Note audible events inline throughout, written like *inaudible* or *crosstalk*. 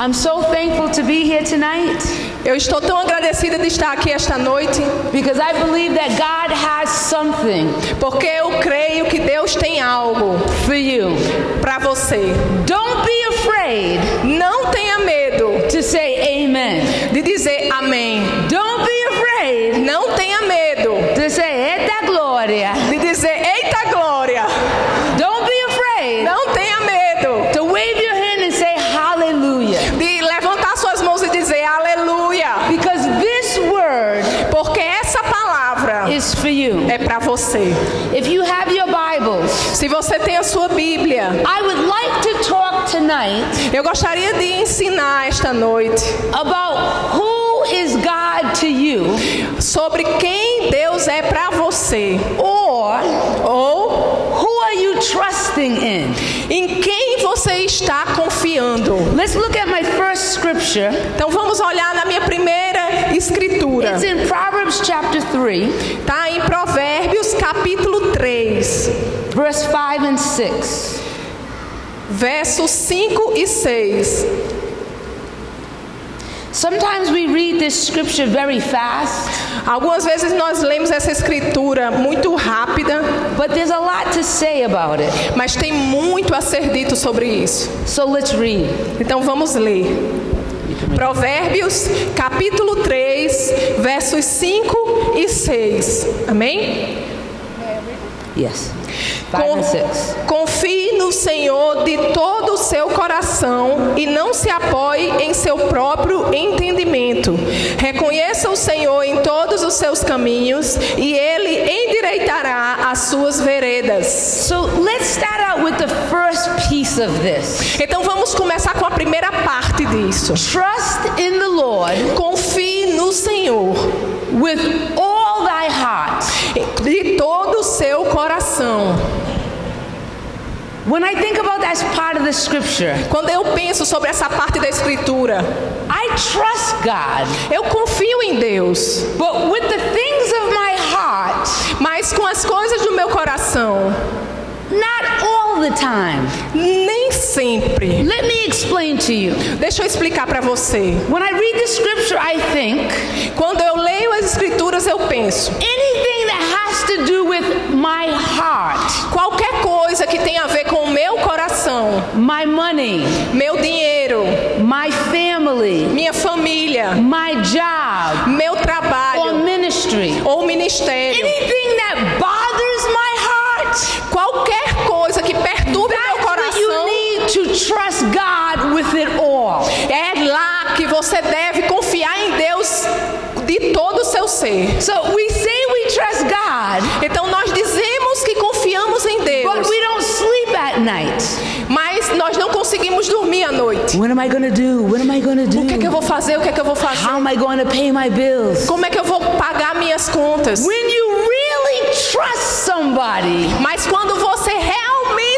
I'm so thankful to be here tonight Eu estou tão agradecida de estar aqui esta noite, because I believe that God has something porque eu creio que Deus tem algo for you. para você. Don't be afraid Não tenha medo to say amen. de dizer amém. Don't be afraid Não tenha medo to say Eta Gloria. de dizer eita glória. Don't be afraid Não tenha medo to wave your hand and say hallelujah. de levantar suas mãos e dizer aleluia, Because this word porque essa palavra is for you. é para você. If you have your Bibles, Se você tem a sua Bíblia, I would like to talk tonight eu gostaria de ensinar esta noite about who is God to you sobre quem Deus é para você or ou who are you trusting in. em quem você está confiando. Let's look at my first scripture. Então vamos olhar na minha primeira escritura. It's in Proverbs chapter 3, Está em Provérbios capítulo 3, verse 5 and 6. Versos 5 e 6. Sometimes we read this scripture very fast, Algumas vezes nós lemos essa escritura muito rápida, but there's a lot to say about it. mas tem muito a ser dito sobre isso. So let's read. Então vamos ler. Provérbios capítulo 3, versos 5 e 6. Amém? Yes. 5 Com- and 6. Confie no Senhor de todo o seu coração e não se apoie em seu próprio entendimento. Reconheça o Senhor em todos os seus caminhos e ele endireitará as suas veredas. So let's start out with the first piece of this. Então vamos começar com a primeira parte disso. Trust in the Lord Confie no Senhor with all thy heart. de todo o seu coração. When I think about that part of the scripture, Quando eu penso sobre essa parte da escritura, I trust God. eu confio em Deus, But with the things of my heart, mas com as coisas do meu coração, not all the time. nem sempre. Let me explain to you. Deixa eu explicar para você. When I read the scripture, I think Quando eu leio as escrituras, eu penso, anything that has to do with my heart, qualquer coisa que tenha a ver com o meu coração, my money, meu dinheiro, my family, minha família, my job, meu or trabalho ministry, ou ministério, anything that bothers my heart, qualquer all. é lá que você deve confiar em Deus de todo o seu ser. So we say we trust God, Então nós dizemos que confiamos em but Deus, we don't sleep at night. mas nós não conseguimos dormir à noite. What am I to do? What am I going to O que é que eu do? vou fazer? O que é que eu vou fazer? How am I to pay my bills? Como é que eu vou pagar minhas contas? When you really trust somebody, Mas quando você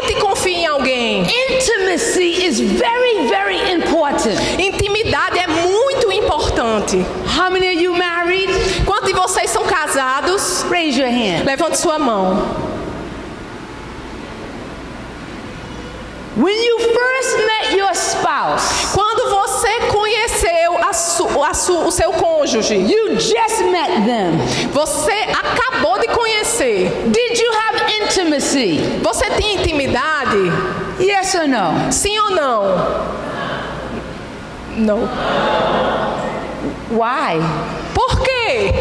realmente confia em alguém, intimacy is very, very important. intimidade é muito importante. How many of you married? Quantos de vocês são casados? Raise your hand. Levante sua mão. When you first met your spouse, Quando você conheceu a su- a su- o seu cônjuge, you just met them. você acabou de conhecer. Did you have intimacy? Você tinha intimidade? Yes or no? Sim ou não? Não. Why? Por quê?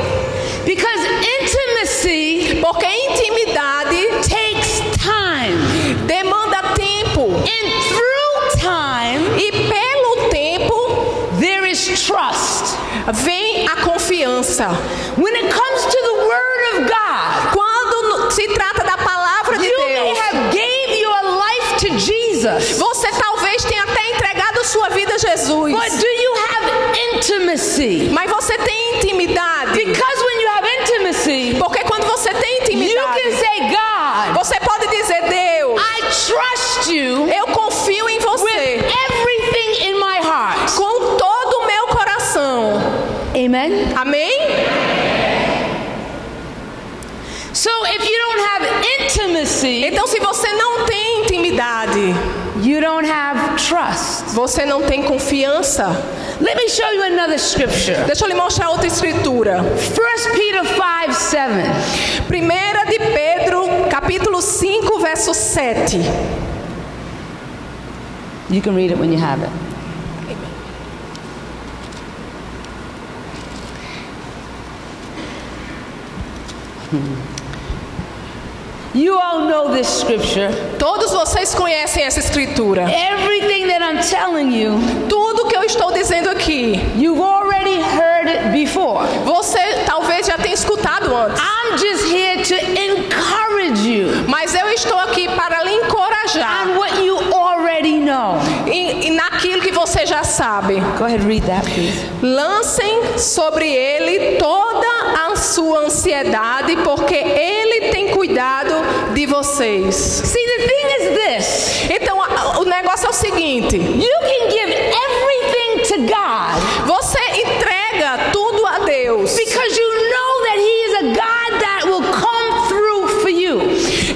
Because intimacy Porque intimidade takes time. demanda tempo. And through time, E pelo tempo there is trust. vem a confiança. When it comes to the Word of God, Jesus. Você talvez tenha até entregado sua vida a Jesus. But do you have intimacy? Mas você tem intimidade. Because when you have intimacy, porque quando você tem intimidade, you can say, God, você pode dizer Deus. I trust you. Eu confio em você. With everything in my heart. Com todo o meu coração. Amen. Amém. So if you don't have intimacy, então se você não você não tem confiança. Let me show you another scripture. Deixa eu lhe mostrar outra escritura. 1 Peter 5 7. Primeira de Pedro, capítulo 5, verso 7. You can read it when you have it. You all know this scripture. Todos vocês conhecem essa escritura. Everything that I'm telling you, Tudo que eu estou dizendo aqui, you've already heard it before. você talvez já tenha escutado antes. I'm just here to encourage you Mas eu estou aqui para lhe encorajar on what you already know. e, e naquilo que você já sabe. Go ahead, read that, please. Lancem sobre ele toda a sua ansiedade, porque ele tem cuidado de vocês. See, the thing is this Então, a- o negócio é o seguinte: you can give everything to God você entrega tudo a Deus, because you know that He is a God that will come through for you.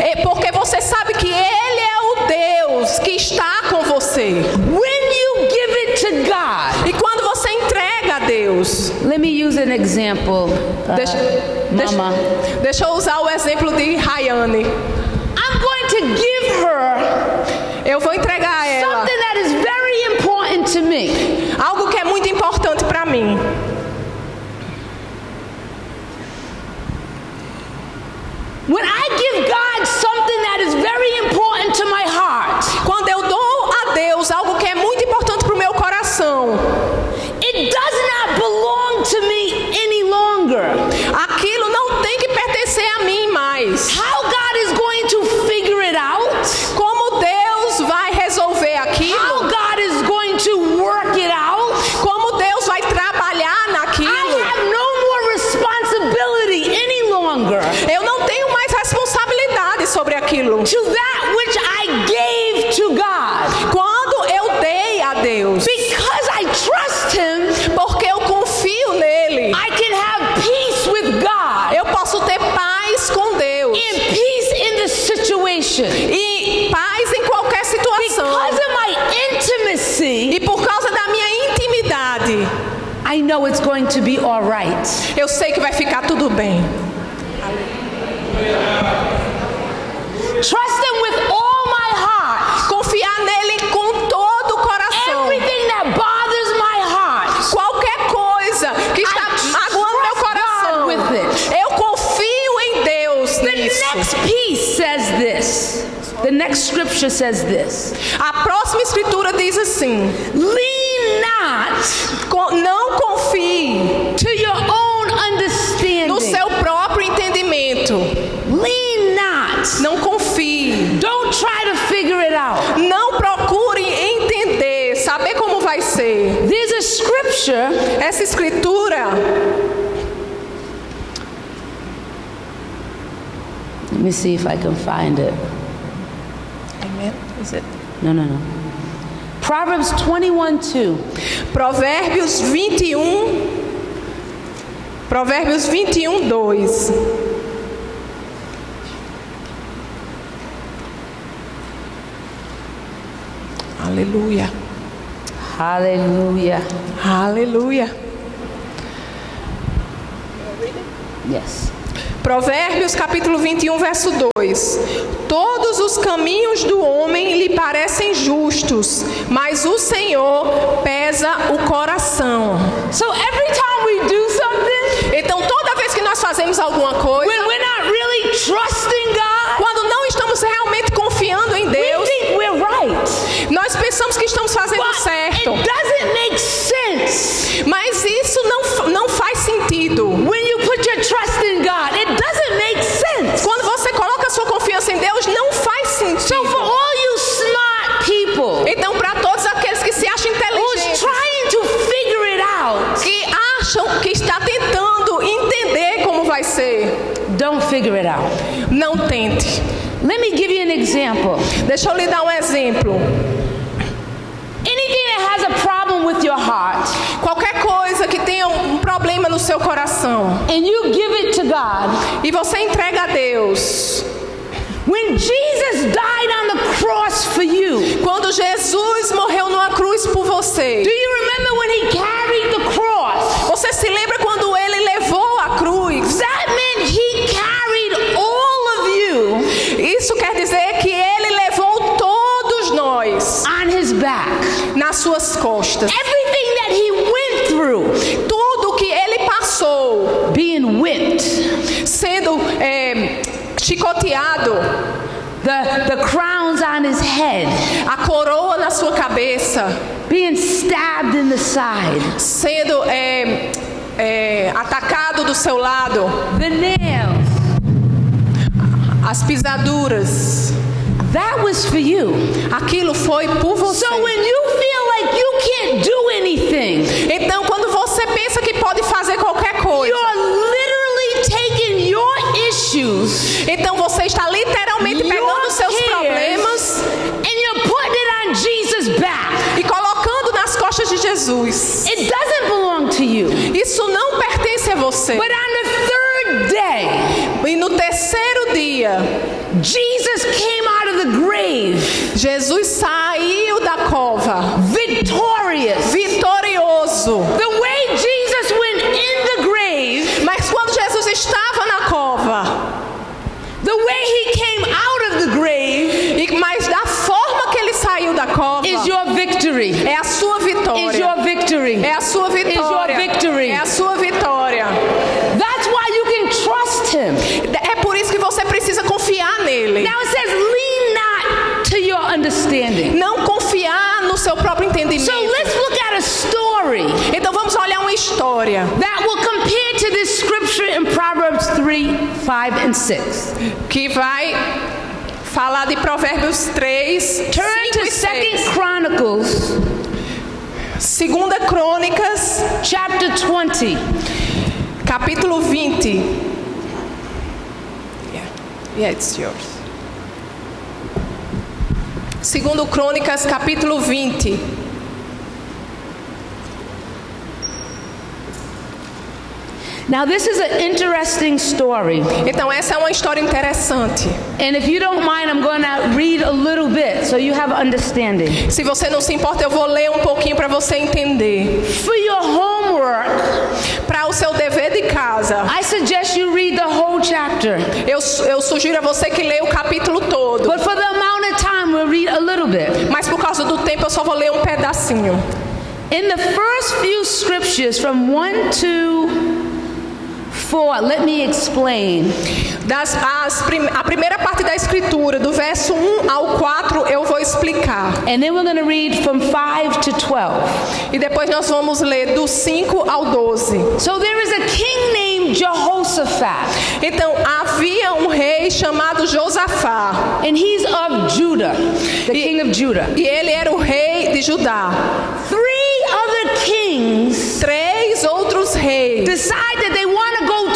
é porque você sabe que Ele é o Deus que está com você. When you give it to God, E quando você entrega a Deus, let me use an example. uh, deixa, deixa eu usar o exemplo de Rayane. I'm going to give her Eu vou entregar a ela something that is very important to me. algo que é muito importante para mim. When I give God something that is very important to my heart, Quando eu dou a Deus algo que é muito importante para o meu coração, it does not belong to me any longer. aquilo não tem que pertencer a mim mais. How God is going to figure it out, Como Deus vai resolver how aquilo? God is going to work it out, Como Deus vai trabalhar I naquilo? have no more responsibility any longer Eu não tenho mais responsabilidade sobre aquilo. to that which I gave to God. Quando eu dei a Deus, Because I trust Him, porque eu confio nele, I can have peace with God eu posso ter paz com Deus and peace in the situation. e paz em qualquer situação. Because of my intimacy, E por causa da minha intimidade, I know it's going to be all right. eu sei que vai ficar tudo bem. Trust Him with all my heart. Confiar nele com todo o coração. Everything that bothers my heart. Qualquer coisa que está magoando meu coração, with it. eu confio em Deus The nisso. next piece says this. The next scripture says this. A próxima escritura diz assim: Lean not "Co- não confie to your own understanding. no seu próprio entendimento. Lean not. Não confie. Don't try to figure it out. Não procure entender, saber como vai ser. There's a scripture Essa escritura, Let me see if I can find it. No, no, no. Proverbs 21 2. Provérbios 21, Provérbios 21, 2. Aleluia, Hallelujah. aleluia. Yes. Provérbios capítulo 21, verso 2: Todos os caminhos do homem lhe parecem justos, mas o Senhor pesa o coração. So every time we do something, Então, toda vez que nós fazemos alguma coisa, when we're not really trusting God, pensamos que estamos fazendo But certo. it doesn't make sense. Mas isso não, não faz sentido. When you put your trust in God, it doesn't make sense. Quando você coloca sua confiança em Deus, não faz So for sentido. all you smart people Então, para todos aqueles que se acham who's inteligentes, trying to figure it out, que acham que está tentando entender como vai ser, don't figure it out. Não tente. Let me give you an example. Deixa eu lhe dar um exemplo. Anything that has a problem with your heart Qualquer coisa que tenha um problema no seu coração and you give it to God, e você entrega a Deus. when Jesus died on the cross for you, Quando Jesus morreu numa cruz por você. do you remember when he carried nas suas costas. Everything that he went through, Tudo que ele passou, being whipped, sendo é, chicoteado, the, the crowns on his head, a coroa na sua cabeça, being stabbed in the side, sendo é, é, atacado do seu lado, the nails. as pisaduras, That was for you. aquilo foi por você. So when you feel like you can't do anything, Então, quando você pensa que pode fazer qualquer coisa, you're literally taking your issues então você está literalmente pegando seus problemas and you're putting it on Jesus' back. e colocando nas costas de Jesus. It doesn't belong to you. Isso não pertence a você. But on the third day, E no terceiro dia, Jesus came Jesus saiu da cova, victorious. That will compare to this scripture in Proverbs 3, 5, and 6. que vai falar de Provérbios 3, Turn 5 to e 6. 2 Chronicles Segunda Crônicas, chapter 20. capítulo 20. Yeah, yeah it's yours. Segundo Crônicas, capítulo 20. Now, this is an interesting story. Então essa é uma história interessante. And if you don't mind, I'm going to read a little bit so you have understanding. Se você não se importa, eu vou ler um pouquinho para você entender. For your homework, Para o seu dever de casa, I suggest you read the whole chapter. eu, eu sugiro a você que leia o capítulo todo. But for the amount of time, we'll read a little bit. Mas por causa do tempo, eu só vou ler um pedacinho. In the first few scriptures, from 1 to 4, let me explain. Das, prim- a primeira parte da escritura, do verso 1 ao 4, eu vou explicar. And then we're going to read from 5 to 12. E depois nós vamos ler do 5 ao 12. So there is a king named Jehoshaphat, Então, havia um rei chamado Josafá. and he's of Judah, the E- king of Judah. E ele era o rei de Judá. Three other kings Três outros reis decide that they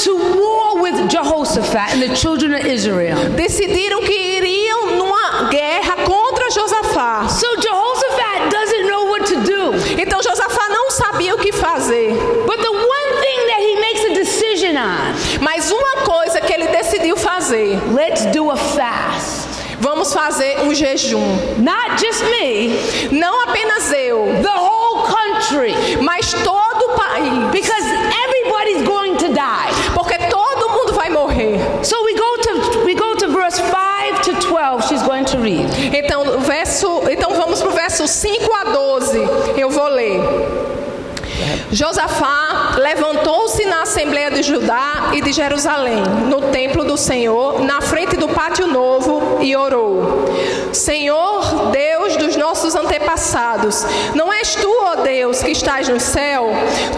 to war with Jehoshaphat and the children of Israel. decidiram que iriam numa guerra contra Josafá. So Jehoshaphat doesn't know what to do. Então Josafá não sabia o que fazer. But the one thing that he makes a decision on Mas uma coisa que ele decidiu fazer: let's do a fast. vamos fazer um jejum. Not just me, Não apenas eu, the whole country. mas todo o país. Because everybody's going to die. Porque todo mundo vai morrer. So we go to we go to verse 5 to 12. She's going to read. Então, o verso, então vamos para o verso 5 a 12. Eu vou ler. Josafá levantou-se na Assembleia de Judá e de Jerusalém, no templo do Senhor, na frente do pátio novo, e orou: Senhor, Deus dos nossos antepassados, não és tu, ó Deus, que estás no céu?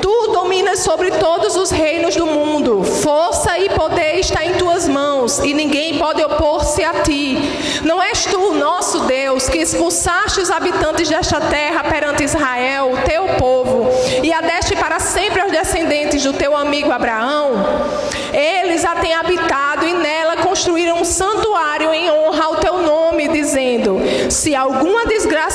Tu dominas sobre todos os reinos do mundo. Força e poder está em tuas mãos, e ninguém pode opor-se a ti. Não és tu, nosso Deus, que expulsaste os habitantes desta terra perante Israel, o teu povo, e a deste para sempre aos descendentes do teu amigo Abraão? Eles a têm habitado e nela construíram um santuário em honra ao teu nome, dizendo: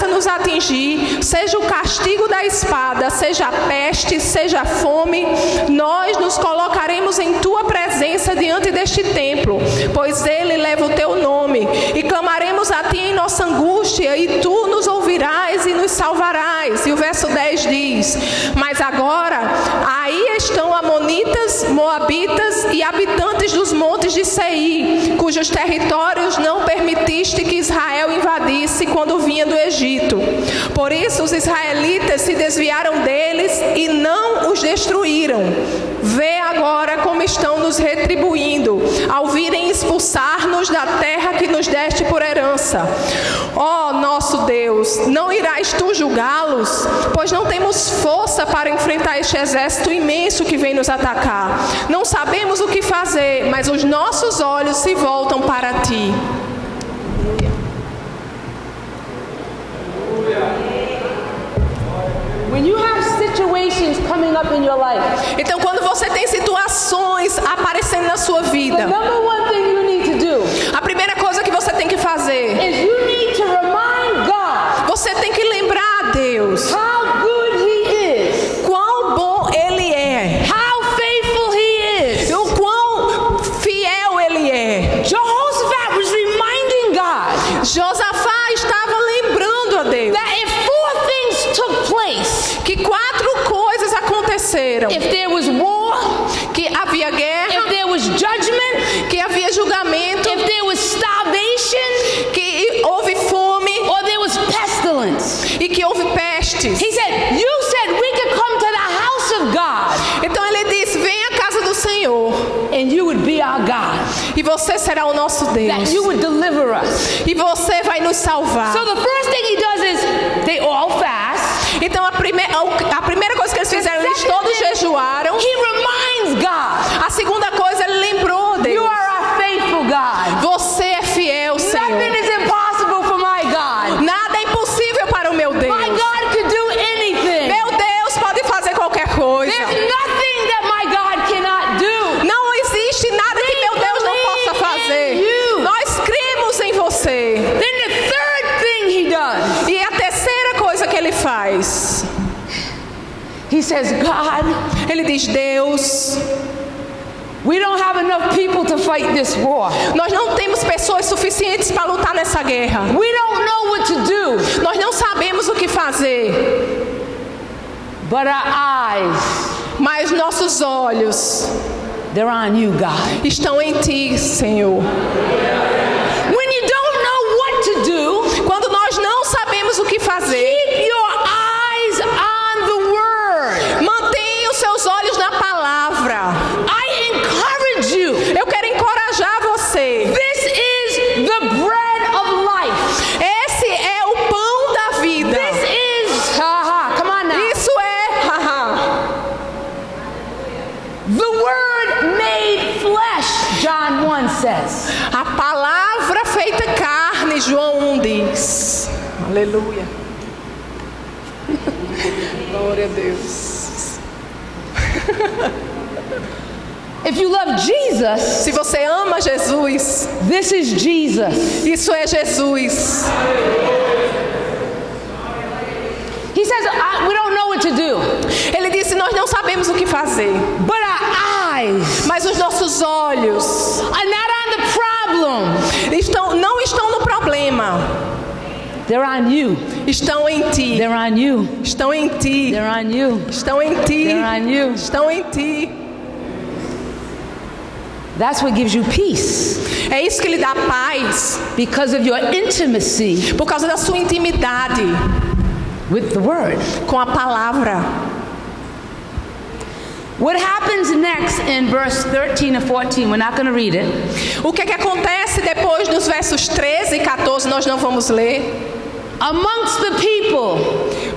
nos atingir, seja o castigo da espada, seja a peste, seja a fome, nós nos colocaremos em tua presença diante deste templo, pois ele leva o teu nome, e clamaremos a ti em nossa angústia, e tu nos ouvirás e nos salvarás. E o verso 10 diz: Mas agora aí estão amonitas, moabitas e habitantes dos montes de Seir, cujos territórios não permitiste que Israel invadisse quando vinha do Egito. Por isso os israelitas se desviaram deles e não os destruíram. Vê agora como estão nos retribuindo, ao virem expulsar-nos da terra que nos deste por herança. Ó oh, nosso Deus, não irás tu julgá-los? Pois não temos força para enfrentar este exército imenso que vem nos atacar. Não sabemos o que fazer, mas os nossos olhos se voltam para ti. Então quando você tem situações aparecendo na sua vida, a primeira coisa que você tem que fazer, você tem que lembrar a Deus. Aconteceram. If there was war, Que havia guerra, if there was judgment, que havia julgamento, if there was starvation, que houve fome or there was pestilence. e que houve pestes. He said, You said we could come to the house of God Então ele disse: Vem à casa do Senhor and you would be our God, e você será o nosso that Deus. you would deliver us. E você vai nos salvar. So the first thing he does is they all fast. Então a, prime a primeira coisa que eles fizeram, eles todos jejuaram. He reminds God, A segunda coisa, ele lembrou You Deus. are our faithful God. Você é fiel, Nothing Senhor. is impossible for my God. Nada é impossível para o meu My Deus. God could do anything. Meu Deus pode fazer qualquer coisa. There's nothing that my God cannot do. Não existe nada que meu Deus não possa fazer. Nós cremos em você. Then the third thing he does, E a terceira coisa que ele faz, he says, God, ele diz: Deus, we don't have enough people to fight this war. nós não temos pessoas suficientes para lutar nessa guerra. We don't know what to do. Nós não sabemos o que fazer, But our eyes, mas nossos olhos they're on you, God. estão em Ti, Senhor. When you don't know what to do, Quando nós não sabemos o que fazer, keep your eyes on the word. mantenha os seus olhos na palavra. I encourage you. Eu quero encorajar você. This is the bread of life. Esse é o pão da vida. This is, haha, come on now. Isso é, haha, The word made flesh, John 1 says. a palavra feita carne, João 1 diz. Aleluia. Glória a Deus. If you love Jesus, Se você ama Jesus, this is Jesus. isso é Jesus. He says, we don't know what to do, Ele disse: Nós não sabemos o que fazer, but our eyes mas os nossos olhos are not on the problem. estão, não estão no problema, They're on you. estão em Ti. They're on you. Estão em Ti. They're on you. Estão em Ti. They're on you. Estão em Ti. That's what gives you peace É isso que lhe dá paz, because of your intimacy por causa da sua intimidade with the word. com a palavra. What happens next in verse 13 and 14? We're not going to read it. O que é que acontece depois dos versos 13 e 14? Nós não vamos ler. Amongst the people,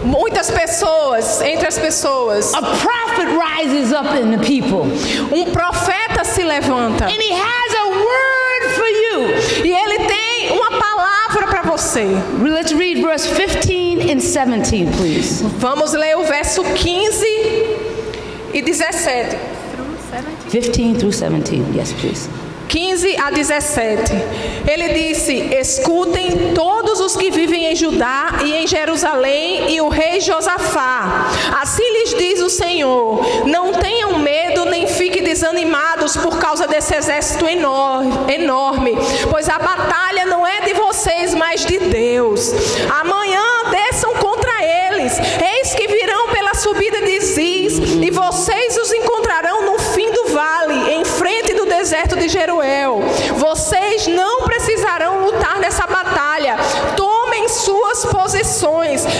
Muitas pessoas, entre as pessoas, a prophet rises up in the people, um profeta se levanta and he has a word for you. e ele tem uma palavra para você. Let's read verse 15 and 17, please. Vamos ler o verso 15 e 17. 15 through 17. Yes, please. 15 a 17. Ele disse: Escutem todos os que vivem em Judá e em Jerusalém e o rei Josafá. Assim lhes diz o Senhor: Não tenham medo nem fiquem desanimados por causa desse exército enorme, pois a batalha não é de vocês, mas de Deus. Amanhã desçam contra eles. Eis que virão pela subida de Ziz e vocês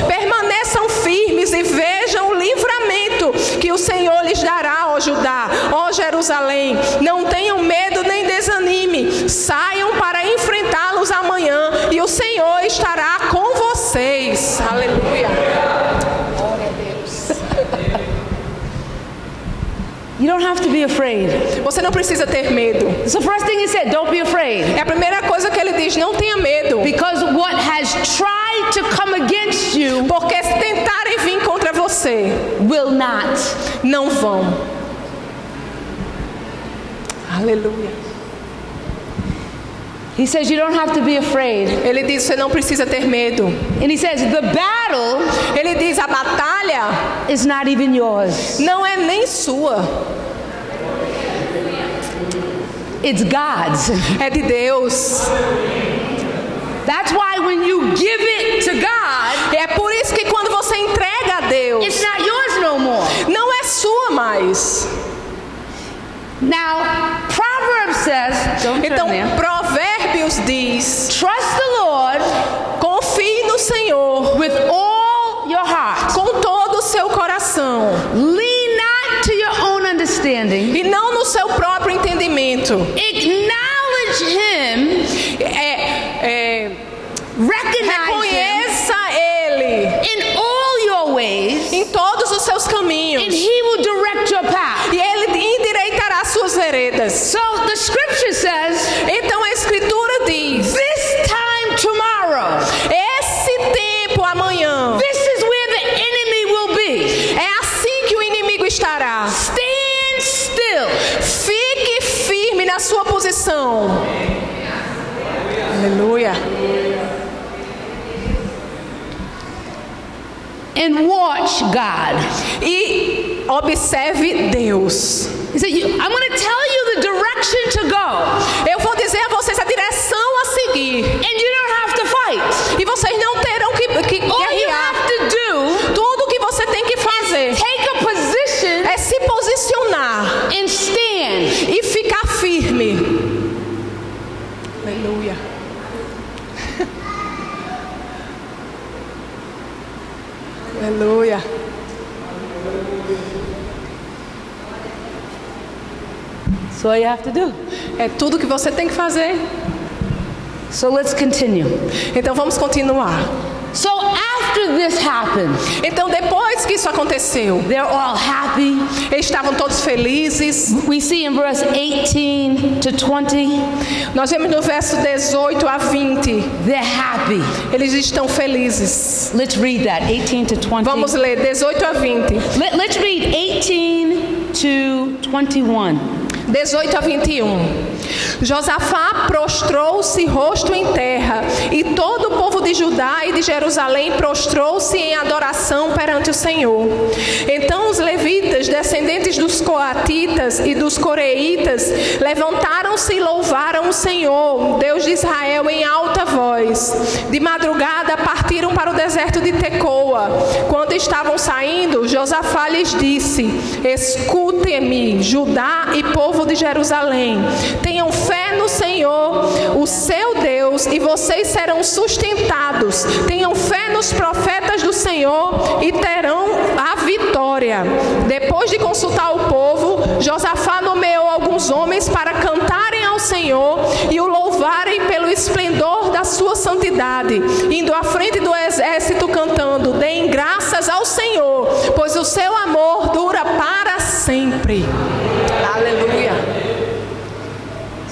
permaneçam firmes e vejam o livramento que o Senhor lhes dará, ó Judá, ó Jerusalém. Não tenham medo nem desanime. Saiam don't have to be afraid. Você não precisa ter medo. It's the first thing he said, don't be afraid. É a primeira coisa que ele diz, não tenha medo. Because what has tried to come against you Porque se tentarem vir contra você, will not. não vão. Aleluia. He says you don't have to be afraid. Ele diz, você não precisa ter medo. And he says the battle Ele diz, a batalha is not even yours. não é nem sua, It's God's. é de Deus. That's why when you give it to God, é por isso que quando você entrega a Deus, it's not yours no more. não é sua mais. Now, Proverbs says, Então, there. Provérbios diz: Trust the Lord confie no Senhor with all your heart. com todo o seu coração Lean not to your own understanding. e não no seu próprio entendimento. Acknowledge Him. É, é, Recognize Aleluia. And watch God. E observe Deus. He said, I'm going to tell you the direction to go, Eu vou dizer a vocês a direção a seguir. and you don't have to fight. E vocês não terão que, que All you guerrear. have to do Tudo que você tem que fazer take a position é se posicionar and stand. e ficar firme. Aleluia. Aleluia. That's all you have to do. É tudo que você tem que fazer. So let's continue. Então vamos continuar. So after this happened, Então depois que isso aconteceu, they're all happy. eles estavam todos felizes. We see in verse 18 to 20, Nós vemos no verso 18 a 20, they're happy. eles estão felizes. Let's read that 18 to 20. Vamos ler 18 a 20. Let, let's read 18 to 21. 18 a 21. Josafá prostrou-se rosto em terra, e todo o povo de Judá e de Jerusalém prostrou-se em adoração perante o Senhor. Então os levitas, descendentes dos coatitas e dos coreitas, levantaram-se e louvaram o Senhor, Deus de Israel, em alta voz. De madrugada partiram para o deserto de Tecoa. Quando estavam saindo, Josafá lhes disse: Escutem-me, Judá e povo de Jerusalém. Tenham fé no Senhor, o seu Deus, e vocês serão sustentados. Tenham fé nos profetas do Senhor e terão a vitória. Depois de consultar o povo, Josafá nomeou alguns homens para cantarem ao Senhor e o louvarem pelo esplendor da sua santidade, indo à frente do exército cantando: Deem graças ao Senhor, pois o seu amor dura para sempre. Aleluia.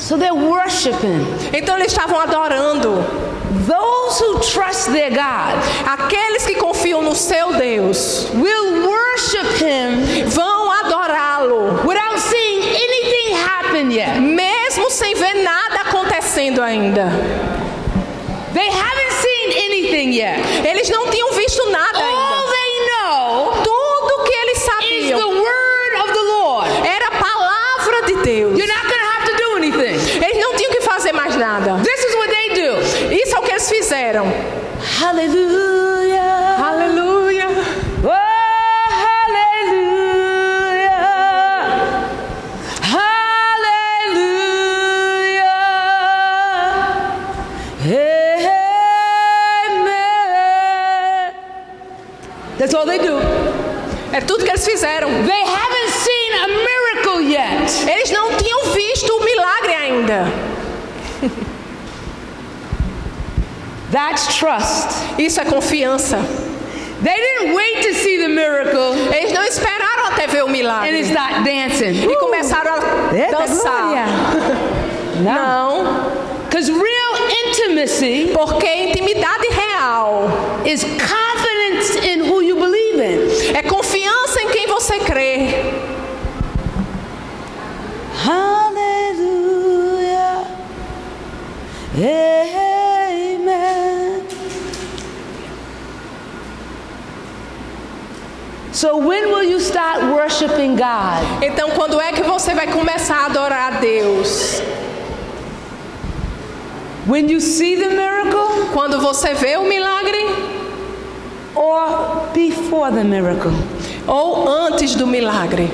So they're worshiping. Então eles estavam adorando. Those who trust their God Aqueles que confiam no seu Deus will worship Him vão adorá-lo, without seeing anything happen yet. mesmo sem ver nada acontecendo ainda. They haven't seen anything yet. Eles não tinham visto nada ainda. That's trust. Isso é confiança. They didn't wait to see the miracle Eles não esperaram até ver o and milagre it's not dancing. e começaram a Eita dançar. *laughs* Não, Because real intimacy porque intimidade real is confidence So when will you start worshiping God? Então, quando é que você vai começar a adorar a Deus? When you see the miracle Quando você vê o milagre or before the miracle? ou antes do milagre?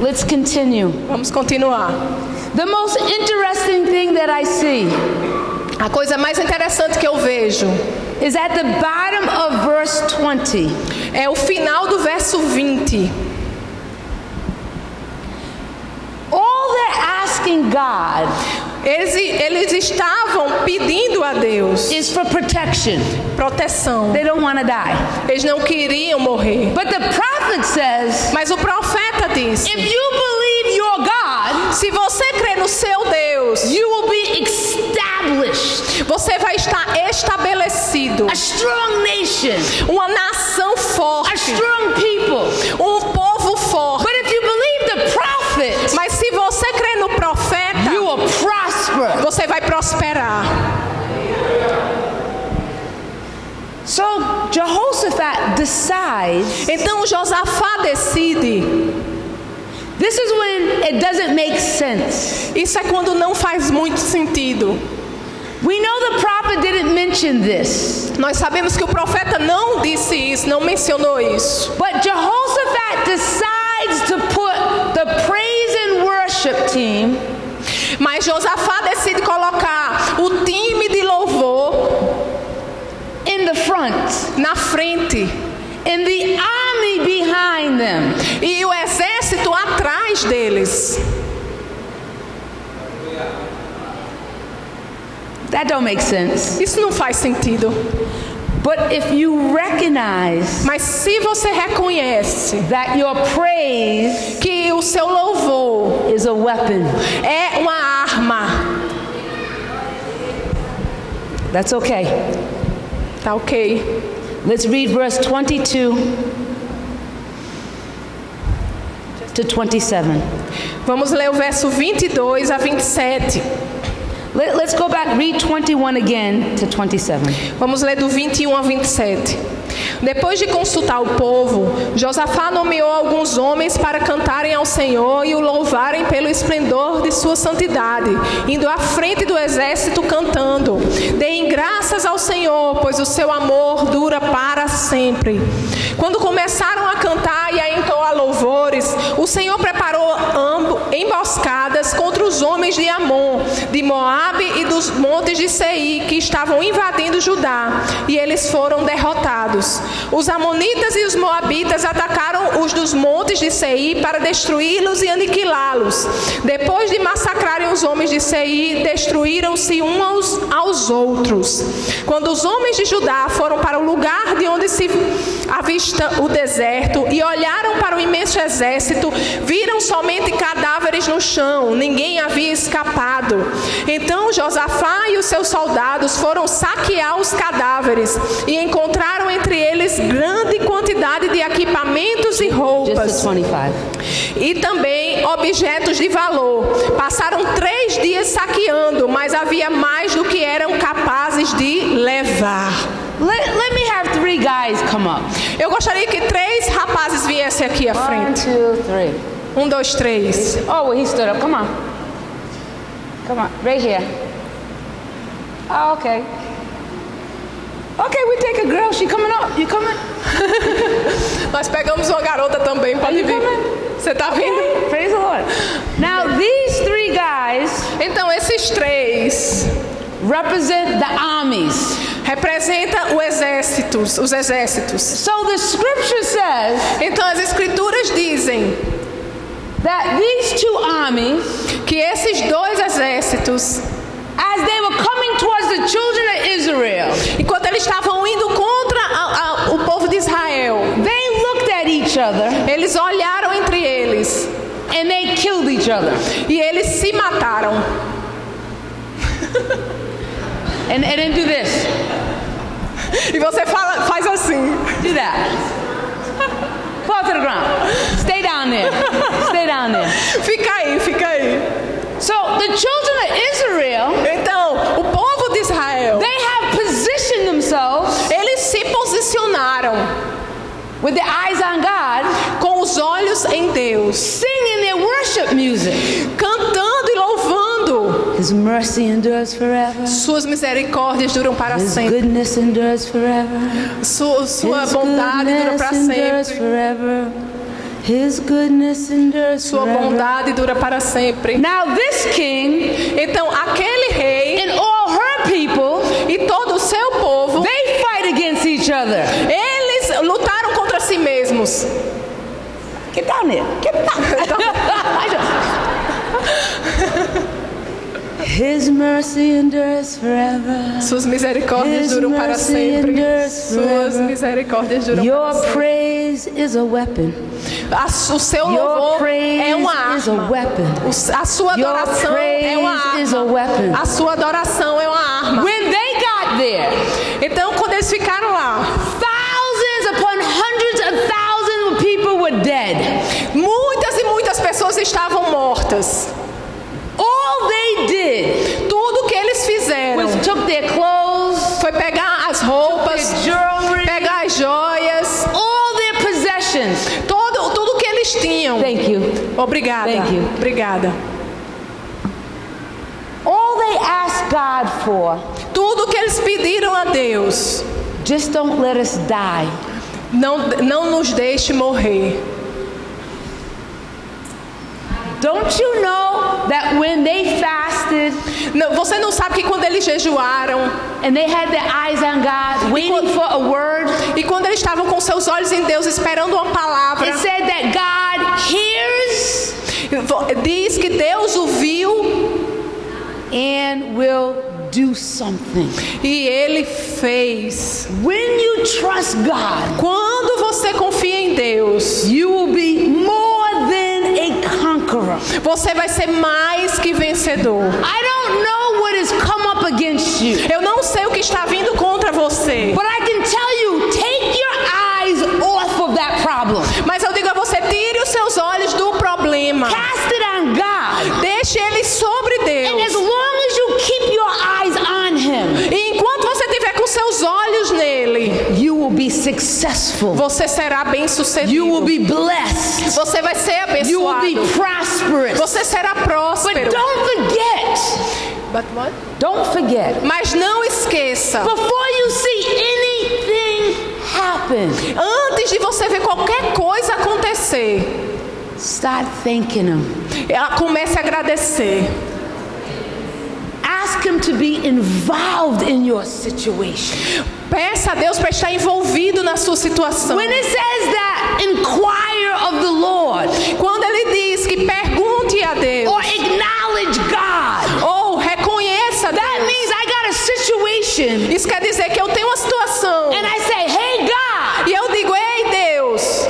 Let's continue. Vamos continuar. The most interesting thing that I see A coisa mais interessante que eu vejo is at the bottom of verse 20. é o final do verso 20. All they're asking God Eles, eles estavam pedindo a Deus is for protection. proteção. They don't want to die. Eles não queriam morrer. But the prophet says, Mas o profeta disse: if you believe se você crê no seu Deus, you will be established. você vai estar estabelecido. A strong nation, Uma nação a forte, strong people. um povo forte. But if you believe the prophet, Mas se você crê no profeta, you will prosper. você vai prosperar. So Jehoshaphat decides Então Josafá decide. This is when it doesn't make sense. Isso é quando não faz muito sentido. We know the prophet didn't mention this, Nós sabemos que o profeta não disse isso, não mencionou isso. but Jehoshaphat decides to put the praise and worship team Mas Josafá decide colocar o time de louvor in the front na frente and the army behind them. Atrás deles. That don't make sense. Isso não faz sentido. But if you recognize Mas se você reconhece that your praise que o seu louvor is a weapon, é uma arma, that's okay. tá ok? Let's read verse 22 to 27. Vamos ler o verso 22 a 27. Let, us go back, read 21 again to 27. Vamos ler do 21 a 27. Depois de consultar o povo, Josafá nomeou alguns homens para cantarem ao Senhor e o louvarem pelo esplendor de sua santidade, indo à frente do exército cantando: Deem graças ao Senhor, pois o seu amor dura para sempre. Quando começaram a cantar e a louvores, o Senhor preparou emboscadas contra os homens de Amon, de Moabe dos montes de Seir que estavam invadindo Judá, e eles foram derrotados. Os amonitas e os moabitas atacaram os dos montes de Seir para destruí-los e aniquilá-los. Depois de massacrarem os homens de Seir, destruíram-se uns aos, aos outros. Quando os homens de Judá foram para o lugar de onde se avista o deserto e olharam para o imenso exército, viram somente cadáveres no chão, ninguém havia escapado. Então Josafá e os seus soldados foram saquear os cadáveres e encontraram entre eles grande quantidade de equipamentos e roupas the 25. e também objetos de valor. Passaram três dias saqueando, mas havia mais do que eram capazes de levar. Let, let me have three guys come up. Eu gostaria que três rapazes viessem aqui à One, frente. two, three. Um, dois, três. Oh, he stood up. Come on. Come on. Right here. Oh, okay. Okay, we take a girl. She coming up. You coming? *laughs* Nós pegamos uma garota também, pode vir. Você tá vindo? Praise the Lord. Now, these three guys Então esses três represent the armies. representam o exército, os exércitos. So the scripture says Então as escrituras dizem that these two armies, que esses dois exércitos, as they were coming towards the children of Israel, enquanto eles estavam indo contra a- a- o povo de Israel, they looked at each other eles olharam entre eles and they killed each other. e eles se mataram. *laughs* And, and then do this. E você fala, faz assim. Do that. Fall to the ground. Stay down there. Stay down there. *laughs* Fica aí, fica aí. So the children of Israel, Então, o povo de Israel, they have positioned themselves eles se posicionaram with their eyes on God, com os olhos em Deus, singing their worship music. cantando e louvando. His mercy endures forever. Suas misericórdias duram para His sempre. goodness endures forever. Sua, sua His bondade dura para sempre. forever. His goodness endures Sua bondade dura para sempre. Now this king Então, aquele rei and all her people, e todo o seu povo, they fight against each other. Si mesmos. Get down there. Get down. His mercy endures forever. Suas misericórdias duram para sempre. Suas misericórdias duram para Your sempre. praise is a weapon. A- o seu Your louvor é uma a arma. O- A sua adoração é uma a arma. A sua adoração é uma arma. When they got there, Então, quando eles ficaram lá, hundreds of thousands of people were dead. muitas e muitas pessoas estavam mortas. All they did Tudo que eles fizeram was took their clothes, foi pegar as roupas, jewelry, pegar as joias, all their possessions. todo, tudo que eles tinham. Thank you. Obrigada. Thank you. Obrigada. All they asked God for, Tudo que eles pediram a Deus, just don't let us die. Não, não nos deixe morrer. Don't you know that when they fasted Não, você não sabe que quando eles jejuaram and they had their eyes on God, waiting for a word, e quando eles estavam com seus olhos em Deus esperando uma palavra, it said that God hears diz que Deus o viu and will do something. e ele fez. When you trust God, Quando você confia em Deus, you will be more than a conqueror. você vai ser mais que vencedor. I don't know what has come up against you, Eu não sei o que está vindo contra você, but I can tell you seus olhos nele, você será bem You will sucedido. be blessed. Você vai ser abençoado. Você será But próspero. don't forget, But what? don't forget, Mas não esqueça, before you see anything happen, antes de você ver qualquer coisa acontecer, start thanking Him. comece a agradecer. Ask Him to be involved in your situation. Peça a Deus para estar envolvido na sua situação. When it says that, inquire of the Lord Quando ele diz que pergunte a Deus or acknowledge God. ou reconheça That Deus, means I got a situation isso quer dizer que eu tenho uma situação and I say, hey, God, e eu digo: Ei Deus,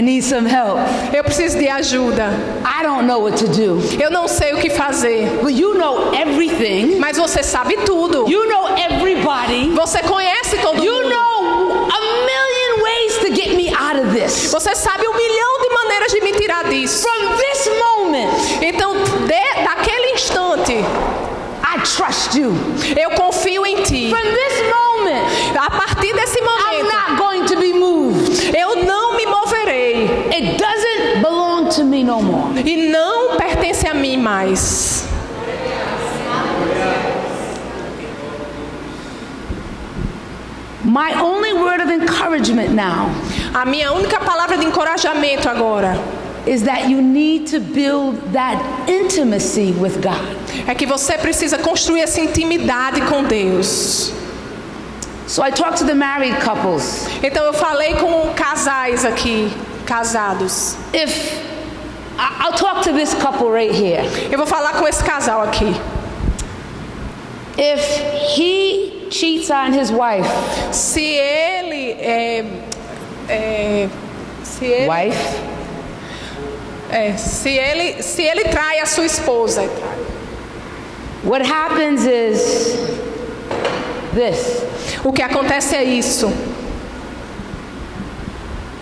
I need some help. eu preciso de ajuda. I don't know what to do. Eu não sei o que fazer, But you know everything. mas você sabe tudo. You know everybody. Você conhece todo You mundo. know a this. Você sabe um milhão de maneiras de me tirar disso. From this moment, Então, de- daquele instante, I trust you. eu confio em ti. From this moment, A partir desse I'm momento, not going to be moved. eu me It doesn't belong to me no more. e não pertence a mim mais. My only word of encouragement now A minha única palavra de encorajamento agora is that you need to build that intimacy with God. é que você precisa construir essa intimidade com Deus. So I talked to the married couples. Então eu falei com casais aqui, casados. If I'll talk to this couple right here. Eu vou falar com esse casal aqui. If he cheats on his wife, Se ele é, é, se ele, wife, é, se ele se ele trai a sua esposa, what happens is this. o que acontece é isso.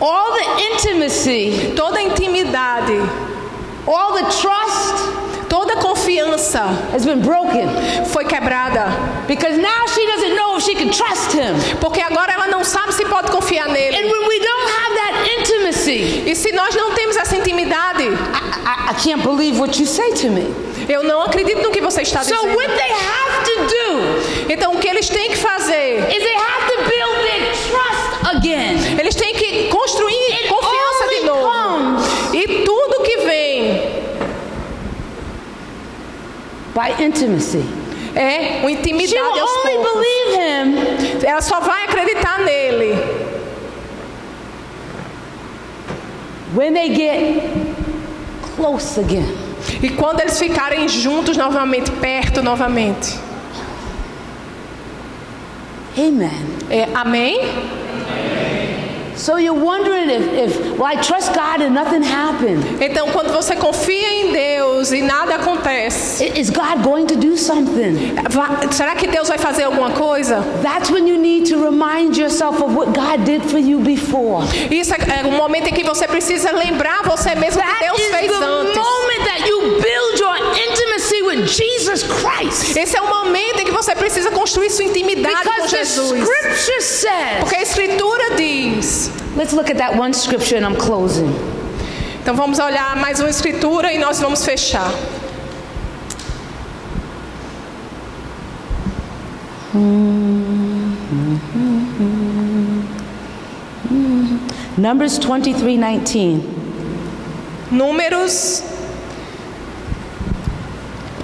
All the intimacy, Toda a intimidade, all the trust toda a confiança has been broken foi quebrada, because now she doesn't know if she can trust him. porque agora ela não sabe se pode confiar And nele. when we don't have that intimacy, E se nós não temos essa intimidade, I, I, I can't believe what you say to me. eu não acredito no que você está So dizendo. what they have to do Então o que eles têm que fazer? is they have to build their trust again. Eles têm que construir It confiança only de novo. comes E tudo que vem by intimacy. é uma She intimidade will aos only poucos. believe him Ela só vai acreditar nele when they get close again. e quando eles ficarem juntos novamente, perto novamente. Amen. É, amém? Então, quando você confia em Deus e nada acontece, Is God going to do something? será que Deus vai fazer alguma coisa? That's when you need to remind yourself of what God did for you before. Isso é, é um momento em que você precisa lembrar você mesmo que Deus fez antes. Jesus Christ. Esse é o momento em que você precisa construir sua intimidade com Because the Jesus. scripture says, Porque a Escritura diz. let's look at that one scripture and I'm closing. Então vamos olhar mais uma Escritura e nós vamos fechar. Numbers 23 19. Números,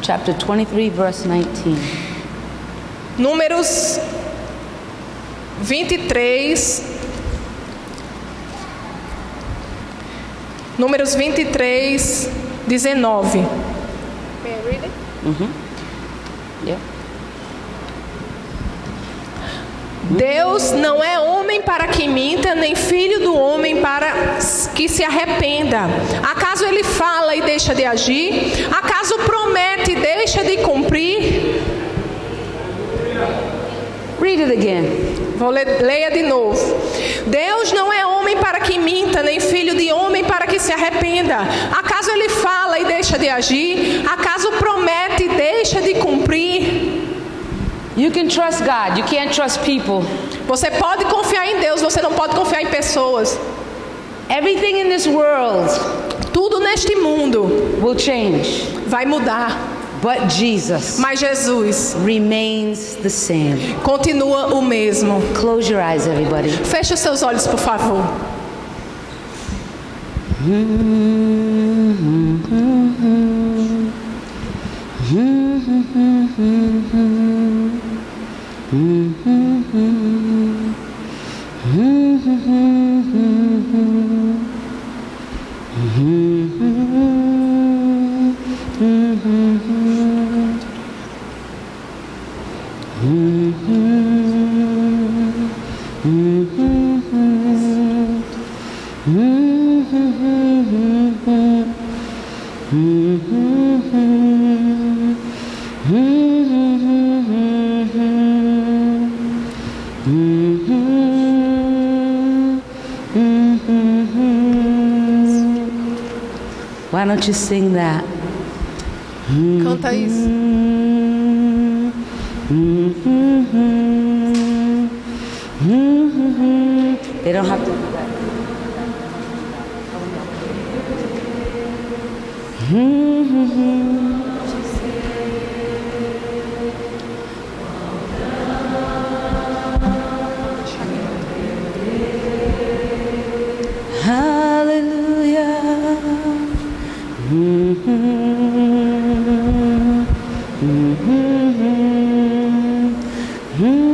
Chapter 23, verse 19. números 23. Números 23, 19. Yeah. Deus não é homem para que minta, nem filho do homem para que se arrependa. Acaso ele fala e deixa de agir? Acaso promete e deixa de cumprir? Read it again. Vou ler, leia de novo. Deus não é homem para que minta, nem filho de homem para que se arrependa. Acaso ele fala e deixa de agir? Acaso promete e deixa de cumprir? You can trust God. You can't trust people. Você pode confiar em Deus, você não pode confiar em pessoas. Everything in this world Tudo neste mundo will change, vai mudar, but Jesus mas Jesus remains the same. continua o mesmo. Close your eyes, everybody. Feche os seus olhos, por favor. Mm-hmm. You sing that? Canta isso. They don't have to Oh,